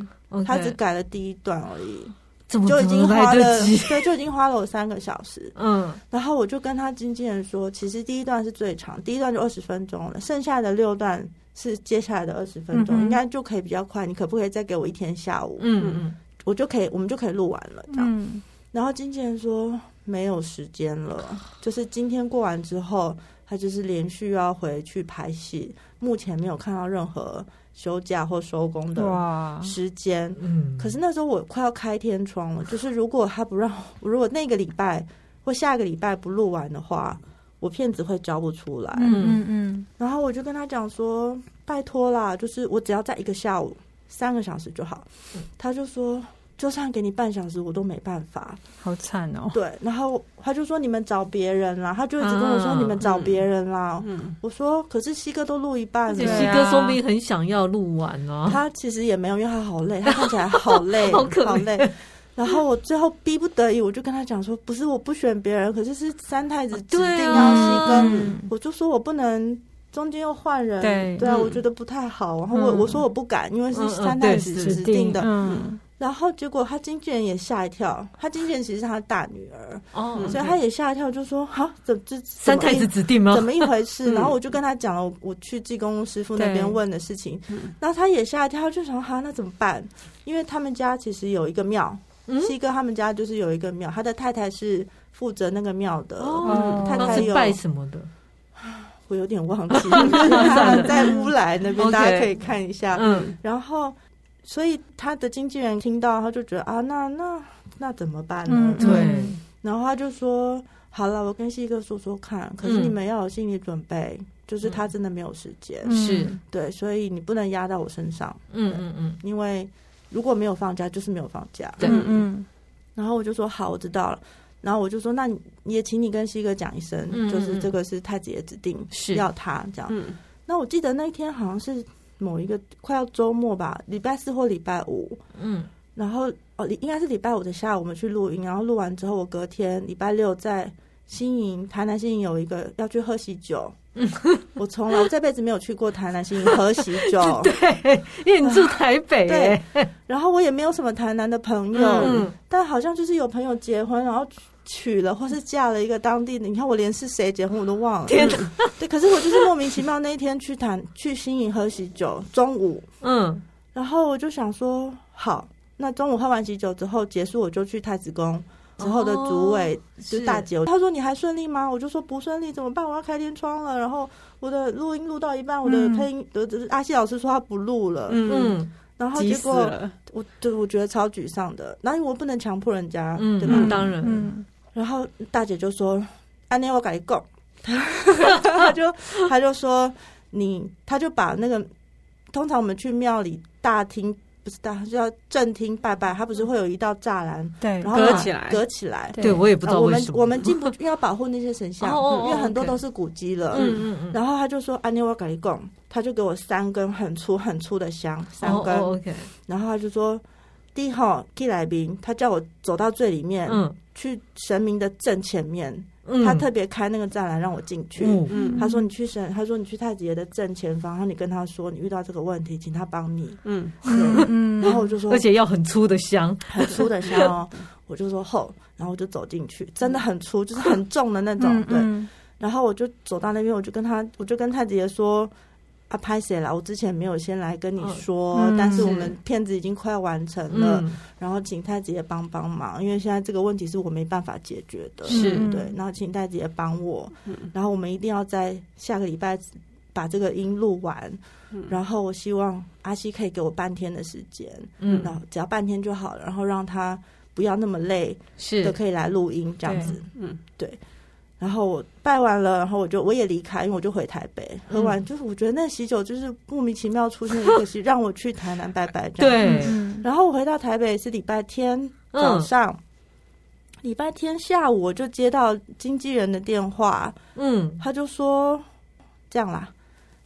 他只改了第一段而已，就已经花了，对，就已经花了我三个小时。嗯，然后我就跟他经纪人说，其实第一段是最长，第一段就二十分钟了，剩下的六段是接下来的二十分钟，应该就可以比较快。你可不可以再给我一天下午？嗯嗯，我就可以，我们就可以录完了。这样，然后经纪人说没有时间了，就是今天过完之后，他就是连续要回去拍戏，目前没有看到任何。休假或收工的时间，嗯，可是那时候我快要开天窗了。就是如果他不让，如果那个礼拜或下个礼拜不录完的话，我片子会交不出来。嗯嗯嗯。然后我就跟他讲说：“拜托啦，就是我只要在一个下午三个小时就好。”他就说。就算给你半小时，我都没办法，好惨哦。对，然后他就说你们找别人啦，他就一直跟我说你们找别人啦。嗯，我说可是西哥都录一半了，西哥说不定很想要录完哦。他其实也没有，因为他好累，他看起来好累，好累。然后我最后逼不得已，我就跟他讲说，不是我不选别人，可是是三太子指定要西哥，我就说我不能中间又换人，对对啊，我觉得不太好。然后我我说我不敢，因为是三太子指定的，嗯。然后结果他经纪人也吓一跳，他经纪人其实是他的大女儿，哦，所以他也吓一跳，就说：“哈，怎这三太子指定吗？怎么一回事？”然后我就跟他讲了我去济公师傅那边问的事情，然后他也吓一跳，就想：“哈，那怎么办？”因为他们家其实有一个庙，西哥他们家就是有一个庙，他的太太是负责那个庙的，哦，太太有拜什么的，我有点忘记 了，在乌来那边大家可以看一下，嗯，然后。所以他的经纪人听到，他就觉得啊，那那那怎么办呢？对。然后他就说：“好了，我跟西哥说说看。可是你们要有心理准备，就是他真的没有时间。是对，所以你不能压到我身上。嗯嗯嗯，因为如果没有放假，就是没有放假。对嗯。然后我就说好，我知道了。然后我就说，那你也请你跟西哥讲一声，就是这个是太子爷指定是要他这样。那我记得那一天好像是。某一个快要周末吧，礼拜四或礼拜五，嗯，然后哦，应该是礼拜五的下午，我们去录音，然后录完之后，我隔天礼拜六在新营台南新营有一个要去喝喜酒，嗯，我从来我这辈子没有去过台南新营喝喜酒，对，因为你住台北，对，然后我也没有什么台南的朋友，嗯，但好像就是有朋友结婚，然后。娶了或是嫁了一个当地的，你看我连是谁结婚我都忘了。天哪，对，可是我就是莫名其妙那一天去谈去新营喝喜酒，中午，嗯，然后我就想说，好，那中午喝完喜酒之后结束，我就去太子宫之后的主委就大姐，他说你还顺利吗？我就说不顺利，怎么办？我要开天窗了。然后我的录音录到一半，我的配音的阿西老师说他不录了，嗯，然后结果我对我觉得超沮丧的，那因为我不能强迫人家，嗯，对吧？当然，嗯。然后大姐就说：“安妮，我跟你讲。”他就他就说：“你，他就把那个通常我们去庙里大厅不是大，就叫正厅拜拜，他不是会有一道栅栏，对，然后隔起来，隔起来。对我也不知道为什么。我们我们进不，因为要保护那些神像，因为很多都是古迹了。嗯嗯嗯。然后他就说：‘安妮，我跟你讲。’他就给我三根很粗很粗的香，三根。OK。然后他就说：‘第一号进来宾，他叫我走到最里面。’嗯。去神明的正前面，嗯、他特别开那个栅栏让我进去。嗯、他说：“你去神，他说你去太子爷的正前方，然后你跟他说你遇到这个问题，请他帮你。”嗯，然后我就说，而且要很粗的香，很粗的香哦。我就说后，然后我就走进去，真的很粗，就是 很重的那种。嗯、对，然后我就走到那边，我就跟他，我就跟太子爷说。他拍谁了？我之前没有先来跟你说，嗯、但是我们片子已经快要完成了，嗯、然后请太子爷帮帮忙，因为现在这个问题是我没办法解决的，是。对。然后请太子爷帮我，嗯、然后我们一定要在下个礼拜把这个音录完，嗯、然后我希望阿西可以给我半天的时间，嗯，然后只要半天就好了，然后让他不要那么累，是。的，可以来录音这样子，嗯，对。然后我拜完了，然后我就我也离开，因为我就回台北。喝完，就是我觉得那喜酒就是莫名其妙出现一个喜，让我去台南拜拜这样。对，然后我回到台北是礼拜天早上，礼拜天下午我就接到经纪人的电话，嗯，他就说这样啦。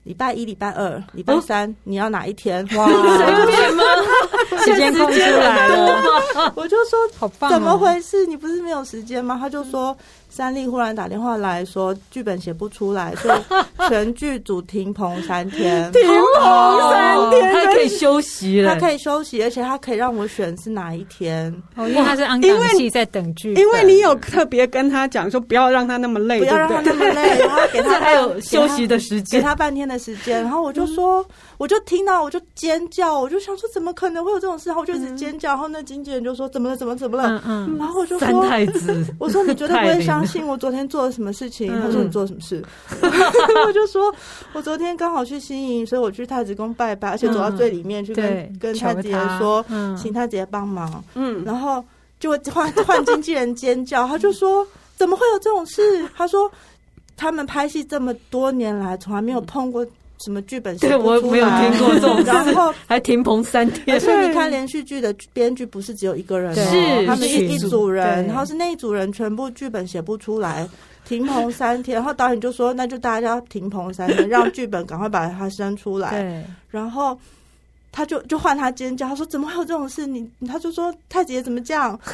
礼拜一、礼拜二、礼拜三，你要哪一天？哇，随便吗？时间空出来了，我就说好棒，怎么回事？你不是没有时间吗？他就说。三立忽然打电话来说，剧本写不出来，所以 全剧组停棚三天。停棚三天，他可以休息了，他可以休息，而且他可以让我选是哪一天。哦，因为他是安档期在等剧，因为你有特别跟他讲说，不要让他那么累，不要让他那么累，然后给他还有休息的时间，给他半天的时间。然后我就说，我就听到，我就尖叫，我就想说，怎么可能会有这种事？然后我就一直尖叫。然后那经纪人就说，怎么了？怎么怎么了？嗯，然后我就说，三太子，我说你绝对不会相信。信我昨天做了什么事情？他说你做了什么事？我就说，我昨天刚好去新营，所以我去太子宫拜拜，而且走到最里面去跟跟太子爷说，请太子爷帮忙。嗯，然后就换换经纪人尖叫，他就说怎么会有这种事？他说他们拍戏这么多年来，从来没有碰过什么剧本写不出来，对，我没有听过这种，然后 还停棚三天。而且你看连续剧的编剧不是只有一个人，是他们一一组人，然后是那一组人全部剧本写不出来，停棚三天。然后导演就说：“那就大家停棚三天，让剧本赶快把它生出来。”对。然后他就就换他尖叫，他说：“怎么会有这种事？”你他就说：“太姐怎么这样？”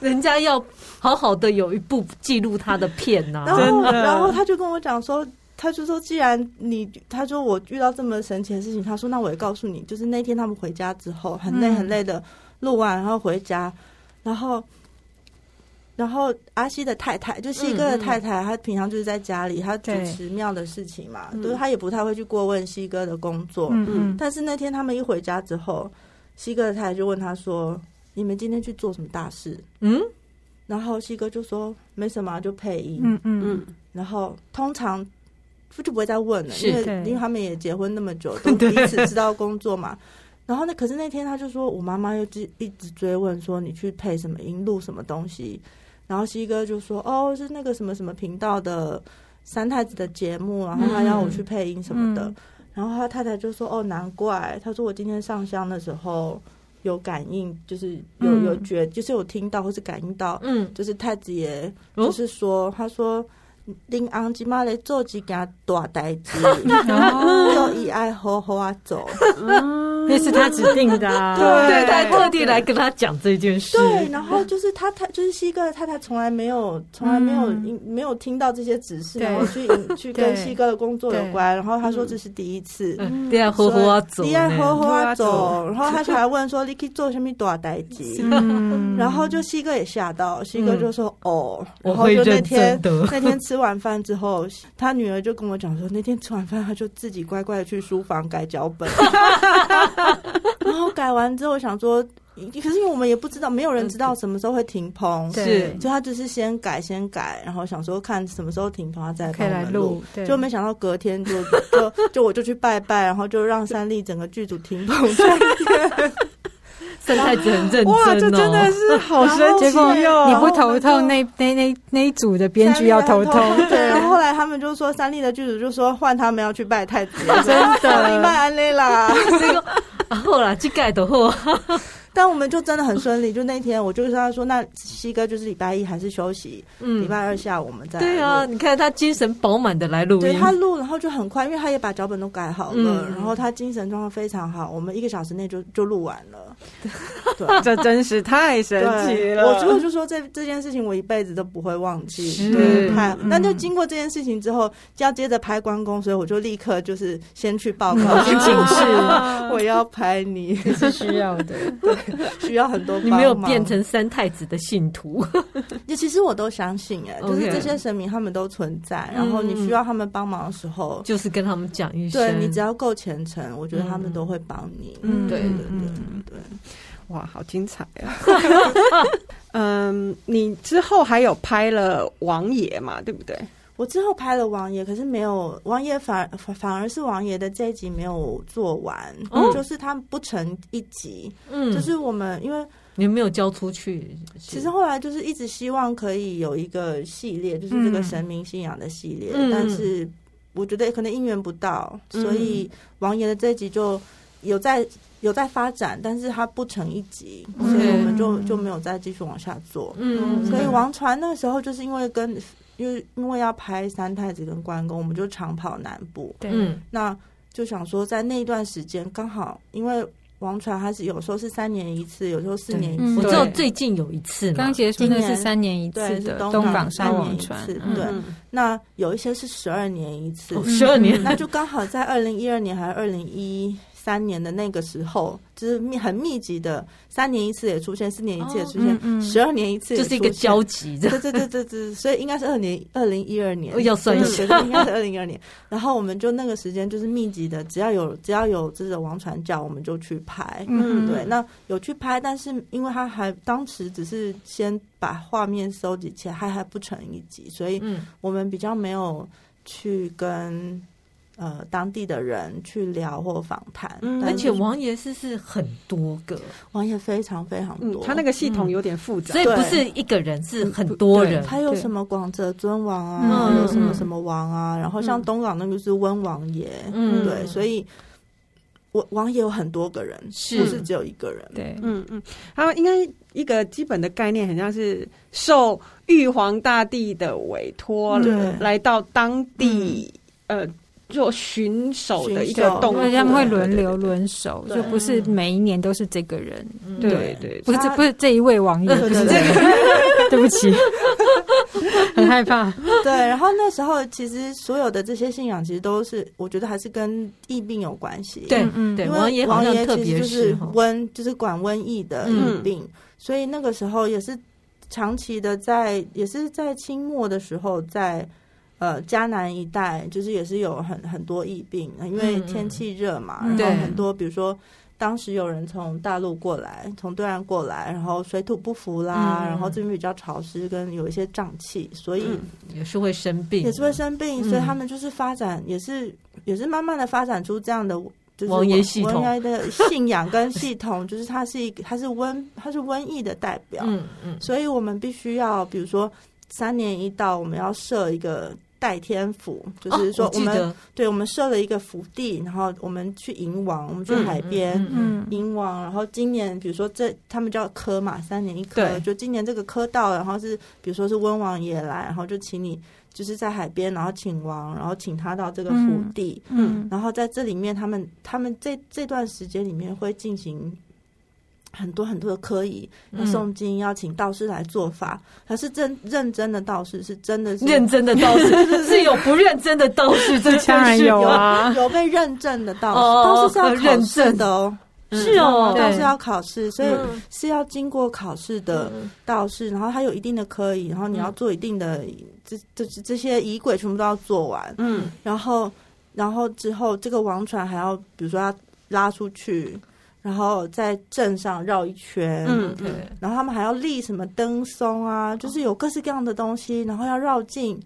人家要好好的有一部记录他的片呐。然后然后他就跟我讲说。他就说：“既然你，他说我遇到这么神奇的事情，他说那我也告诉你，就是那天他们回家之后，很累很累的录完，然后回家，然后，然后阿西的太太，就西哥的太太，他平常就是在家里，她主持庙的事情嘛，就是他也不太会去过问西哥的工作。嗯，但是那天他们一回家之后，西哥的太太就问他说：‘你们今天去做什么大事？’嗯，然后西哥就说：‘没什么，就配音。’嗯嗯嗯，然后通常。”就不会再问了，因为因为他们也结婚那么久，都彼此知道工作嘛。然后呢，可是那天他就说，我妈妈又一一直追问说，你去配什么音，录什么东西。然后西哥就说，哦，是那个什么什么频道的三太子的节目，然后他要我去配音什么的。嗯、然后他太太就说，哦，难怪。他说我今天上香的时候有感应，就是有有觉，就是有听到或是感应到，嗯，就是太子爷，就是说，哦、他说。林昂吉妈来做几件大代志，就以爱好好啊走，那是他指定的，啊，对，他特地来跟他讲这件事。对，然后就是他他就是西哥的太太，从来没有从来没有没有听到这些指示，然后去 去跟西哥的工作有关。然后他说这是第一次，以爱好好啊走，以爱好好啊走。然后他就还问说你可以做什么多少代级？然后就西哥也吓到，西哥就说哦，然后就那天那天吃完饭之后，他女儿就跟我讲说，那天吃完饭，他就自己乖乖的去书房改脚本，然后改完之后想说，可是因为我们也不知道，没有人知道什么时候会停棚，是，就他就是先改先改，然后想说看什么时候停棚，他再开来录，就没想到隔天就 就就我就去拜拜，然后就让三立整个剧组停棚 三天。三太子很认真，哇，这真的是好神奇哟！你不头痛，那那那那一组的编剧要头痛。对，然后后来他们就说，三立的剧组就说换他们要去拜太子，真的，你拜安内啦，这个后啦去盖的货。但我们就真的很顺利，就那天我就跟他说，那西哥就是礼拜一还是休息，嗯，礼拜二下午我们再来。对啊，你看他精神饱满的来录音，对他录，然后就很快，因为他也把脚本都改好了，然后他精神状况非常好，我们一个小时内就就录完了。对，这真是太神奇了。我之后就说这这件事情我一辈子都不会忘记，对，太。那就经过这件事情之后，就要接着拍关公，所以我就立刻就是先去报告，去请示，我要拍你。是需要的。对需要很多，你没有变成三太子的信徒，其实我都相信哎，就是这些神明他们都存在，然后你需要他们帮忙的时候，就是跟他们讲一声，对，你只要够虔诚，我觉得他们都会帮你。嗯，对对对对，哇，好精彩啊！嗯，你之后还有拍了王爷嘛？对不对？我之后拍了王爷，可是没有王爷，反反反而是王爷的这一集没有做完，嗯、就是他不成一集。嗯，就是我们因为你没有交出去，其实后来就是一直希望可以有一个系列，就是这个神明信仰的系列，嗯、但是我觉得可能姻缘不到，嗯、所以王爷的这一集就有在有在发展，但是它不成一集，所以我们就就没有再继续往下做。嗯，所以王传那个时候就是因为跟。因为因为要拍三太子跟关公，我们就长跑南部。对，嗯，那就想说在那一段时间刚好，因为王传还是有时候是三年一次，有时候四年一次。我知道最近有一次刚结束那是三年一次的东港沙王传，对，那有一些是十二年一次，十二年，那就刚好在二零一二年还是二零一。三年的那个时候，就是密很密集的，三年一次也出现，四年一次也出现，十二年一次，就是一个交集。对对对对对，所以应该是二年二零一二年要算一下，应该是二零一二年。然后我们就那个时间就是密集的，只要有只要有这个王传教，我们就去拍。嗯，对，那有去拍，但是因为他还当时只是先把画面收集起来，还还不成一集，所以我们比较没有去跟。呃，当地的人去聊或访谈，嗯，而且王爷是是很多个，王爷非常非常多，嗯，他那个系统有点复杂，所以不是一个人，是很多人。他有什么广泽尊王啊，有什么什么王啊，然后像东港那个是温王爷，嗯，对，所以我王爷有很多个人，是不是只有一个人？对，嗯嗯，他应该一个基本的概念，很像是受玉皇大帝的委托，对，来到当地，呃。做巡守的一个动作，他们会轮流轮守，就不是每一年都是这个人。对对，不是这不是这一位王爷，不是这个。对不起，很害怕。对，然后那时候其实所有的这些信仰，其实都是我觉得还是跟疫病有关系。对，嗯，对，王爷王爷其实就是瘟，就是管瘟疫的疫病，所以那个时候也是长期的在，也是在清末的时候在。呃，迦南一带就是也是有很很多疫病，因为天气热嘛，嗯、然后很多，比如说当时有人从大陆过来，从对岸过来，然后水土不服啦，嗯、然后这边比较潮湿，跟有一些瘴气，所以、嗯、也是会生病，也是会生病，所以他们就是发展，也是也是慢慢的发展出这样的，就是王爷系统。王爷的信仰跟系统，就是它是一个，它是瘟，它是瘟疫的代表，嗯嗯，所以我们必须要，比如说三年一到，我们要设一个。代天府，就是说我们、对我们设了一个福地，然后我们去迎王，我们去海边迎王。然后今年比如说这他们叫科嘛，三年一科，就今年这个科到，然后是比如说是温王爷来，然后就请你就是在海边，然后请王，然后请他到这个福地，嗯，嗯然后在这里面他们他们这这段时间里面会进行。很多很多的科仪要诵经，要请道士来做法。他是真认真的道士，是真的是认真的道士，是有不认真的道士，这当然有啊，有被认证的道士，道士是要考试的哦，是哦，道士要考试，所以是要经过考试的道士，然后他有一定的科仪，然后你要做一定的这这这些仪轨，全部都要做完，嗯，然后然后之后这个王船还要，比如说要拉出去。然后在镇上绕一圈，嗯，对。然后他们还要立什么灯松啊，就是有各式各样的东西，然后要绕境。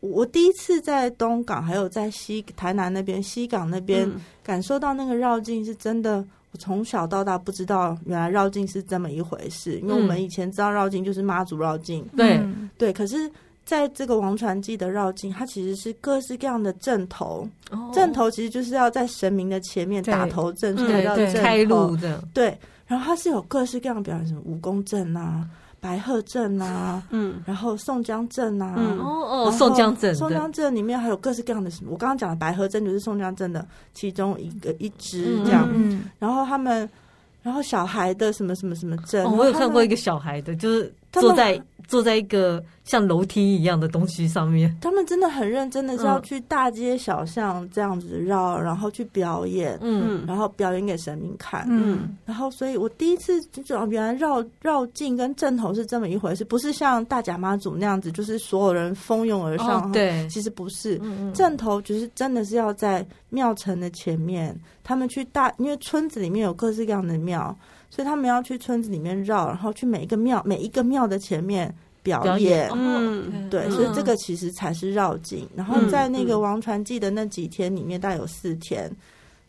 我第一次在东港，还有在西台南那边、西港那边感受到那个绕境，是真的。我从小到大不知道，原来绕境是这么一回事。因为我们以前知道绕境就是妈祖绕境，对对。可是。在这个王传记的绕境，它其实是各式各样的阵头。阵头其实就是要在神明的前面打头阵，所以叫阵。开路的。对，然后它是有各式各样的表演，什么蜈蚣阵啊、白鹤阵啊，嗯，然后宋江阵啊，哦哦，宋江阵，宋江阵里面还有各式各样的什么？我刚刚讲的白鹤阵就是宋江阵的其中一个一支这样。嗯，然后他们，然后小孩的什么什么什么阵，我有看过一个小孩的，就是坐在坐在一个。像楼梯一样的东西上面，他们真的很认真的是要去大街小巷这样子绕，然后去表演，嗯，然后表演给神明看，嗯，然后所以我第一次就知道，原来绕绕境跟正头是这么一回事，不是像大甲妈祖那样子，就是所有人蜂拥而上，对，其实不是，正头就是真的是要在庙城的前面，他们去大，因为村子里面有各式各样的庙，所以他们要去村子里面绕，然后去每一个庙，每一个庙的前面。表演，嗯，对，所以这个其实才是绕境。然后在那个王传记的那几天里面，大概有四天，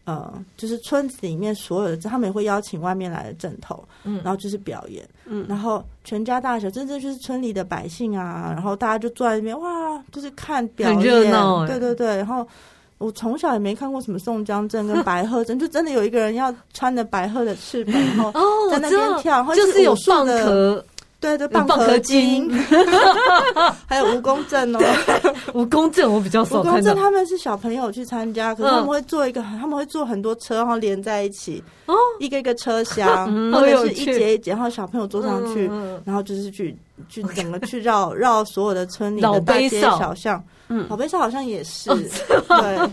呃，就是村子里面所有的，他们也会邀请外面来的阵头，嗯，然后就是表演，嗯，然后全家大小，真正就是村里的百姓啊，然后大家就坐在那边，哇，就是看表演，很热闹，对对对。然后我从小也没看过什么宋江镇跟 白鹤镇，就真的有一个人要穿着白鹤的翅膀，然后在那边跳，然后就是有放壳。对对，蚌壳精，还有蜈蚣阵哦。蜈蚣阵我比较少看到。蜈蚣阵他们是小朋友去参加，可是他们会做一个，他们会坐很多车，然后连在一起，哦，一个一个车厢，或者是一节一节，然后小朋友坐上去，然后就是去去怎么去绕绕所有的村里的大街小巷。嗯，老贝少好像也是，对。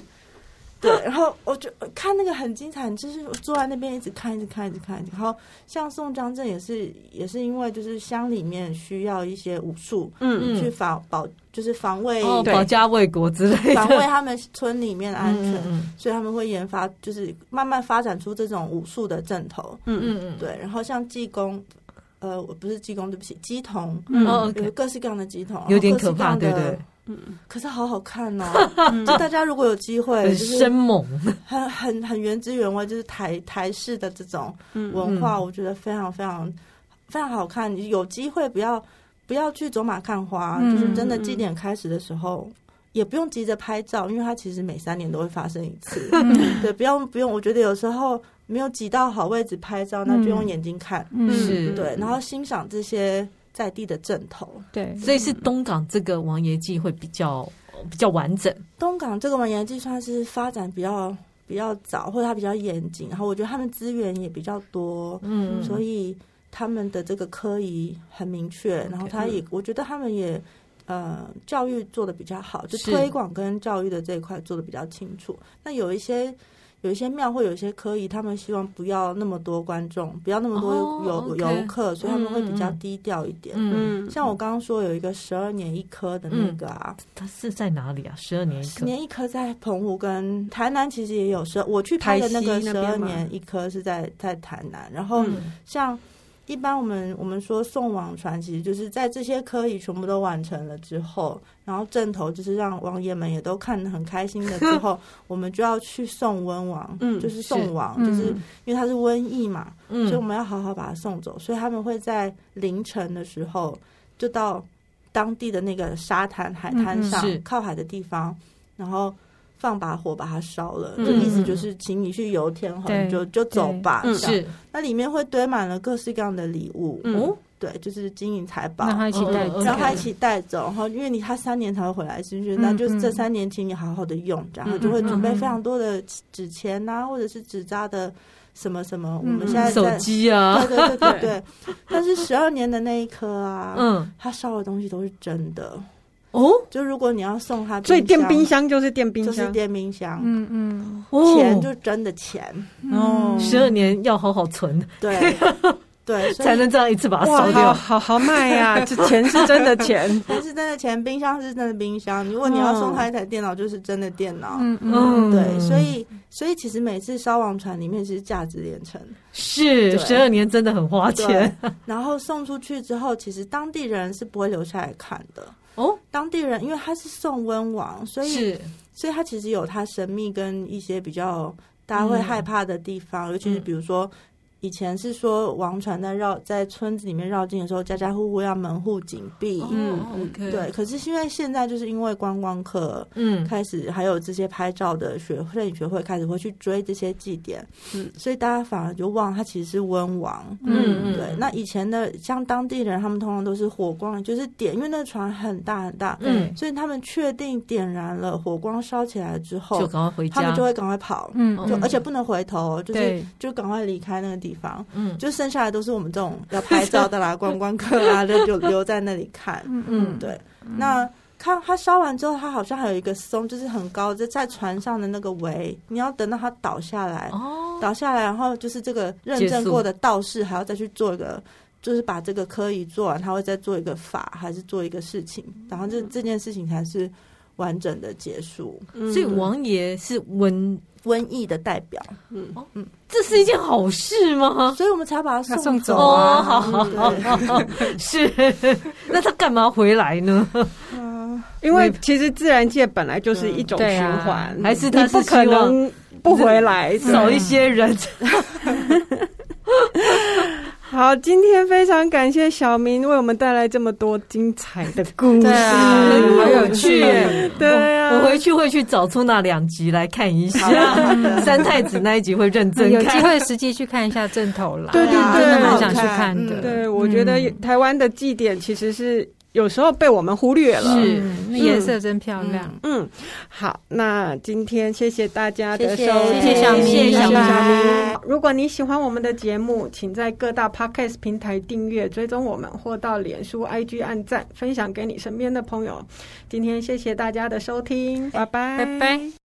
对，然后我就看那个很精彩，就是坐在那边一直看，一直看，一直看。然后像宋江镇也是，也是因为就是乡里面需要一些武术，嗯，去防保，就是防卫、哦、保家卫国之类的，防卫他们村里面的安全，所以他们会研发，就是慢慢发展出这种武术的阵头。嗯嗯嗯，对。然后像济公，呃，我不是济公，对不起，鸡童，嗯，有各式各样的鸡童，有点可怕，对对。嗯，可是好好看哦！就大家如果有机会，很生猛，很很很原汁原味，就是台台式的这种文化，我觉得非常非常非常好看。你有机会不要不要去走马看花，就是真的祭典开始的时候，也不用急着拍照，因为它其实每三年都会发生一次。对，不用不用，我觉得有时候没有挤到好位置拍照，那就用眼睛看，是。对，然后欣赏这些。在地的阵头，对，所以是东港这个王爷祭会比较比较完整。东港这个王爷祭算是发展比较比较早，或者它比较严谨，然后我觉得他们资源也比较多，嗯，所以他们的这个科仪很明确，然后他也，我觉得他们也呃教育做的比较好，就推广跟教育的这一块做的比较清楚。那有一些。有一些庙会有一些科仪，他们希望不要那么多观众，不要那么多游游客，所以他们会比较低调一点。嗯，像我刚刚说有一个十二年一科的那个啊，它是在哪里啊？十二年一科，十年一科在澎湖跟台南，其实也有十。我去拍的那个十二年一科是在在台南，然后像。一般我们我们说送网船，其实就是在这些科仪全部都完成了之后，然后正头就是让王爷们也都看得很开心的之后，我们就要去送温王，嗯，就是送王，是就是因为它是瘟疫嘛，嗯，所以我们要好好把它送走，所以他们会在凌晨的时候就到当地的那个沙滩海滩上，嗯、靠海的地方，然后。放把火把它烧了，就意思就是请你去游天河，就就走吧。是，那里面会堆满了各式各样的礼物。哦，对，就是金银财宝，让他一起带，让他一起带走。然后，因为你他三年才会回来，是不是？那就是这三年，请你好好的用，然后就会准备非常多的纸钱呐，或者是纸扎的什么什么。我们现在手机啊，对对对对。但是十二年的那一颗啊，嗯，他烧的东西都是真的。哦，就如果你要送他，所以电冰箱就是电冰箱，就是电冰箱。嗯嗯，钱就真的钱。哦，十二年要好好存，对 对，才能这样一次把它烧掉，好好卖呀！这钱是真的钱，钱是真的钱，冰箱是真的冰箱。如果你要送他一台电脑，就是真的电脑。嗯嗯，对，所以所以其实每次烧王船里面其实价值连城，是十二年真的很花钱。然后送出去之后，其实当地人是不会留下来看的。哦，当地人因为他是宋温王，所以所以他其实有他神秘跟一些比较大家会害怕的地方，嗯、尤其是比如说。以前是说王船在绕在村子里面绕境的时候，家家户户要门户紧闭。嗯，OK。对，可是因为现在就是因为观光客，嗯，开始还有这些拍照的学摄影学会开始会去追这些祭典，嗯，所以大家反而就忘了他其实是温王。嗯嗯。对，那以前的像当地人，他们通常都是火光，就是点，因为那个船很大很大，嗯，所以他们确定点燃了火光烧起来之后，就赶快回家，他们就会赶快跑，嗯，就而且不能回头，就是就赶快离开那个地方。地方，嗯，就剩下来都是我们这种要拍照的啦，观光客啦，就就留在那里看，嗯嗯，对。那看他烧完之后，他好像还有一个松，就是很高，就在船上的那个围，你要等到它倒下来，哦，倒下来，然后就是这个认证过的道士还要再去做一个，就是把这个科仪做完，他会再做一个法，还是做一个事情，然后这这件事情才是完整的结束。所以王爷是温。瘟疫的代表，嗯嗯，这是一件好事吗？所以我们才把他送走啊！好好好，是。那他干嘛回来呢？嗯，因为其实自然界本来就是一种循环，还是他不可能不回来，少一些人。好，今天非常感谢小明为我们带来这么多精彩的故事，啊、好有趣。对啊，我回去会去找出那两集来看一下。三太子那一集会认真看，有机会实际去看一下正头啦。对对对，真的蛮想去看的。对，我觉得台湾的祭典其实是。有时候被我们忽略了，是那颜色真漂亮。嗯，嗯，好，那今天谢谢大家的收听，谢谢小明，谢谢晓明。明。如果你喜欢我们的节目，请在各大 Podcast 平台订阅、追踪我们，或到脸书、IG 按赞，分享给你身边的朋友。今天谢谢大家的收听，拜拜，拜拜。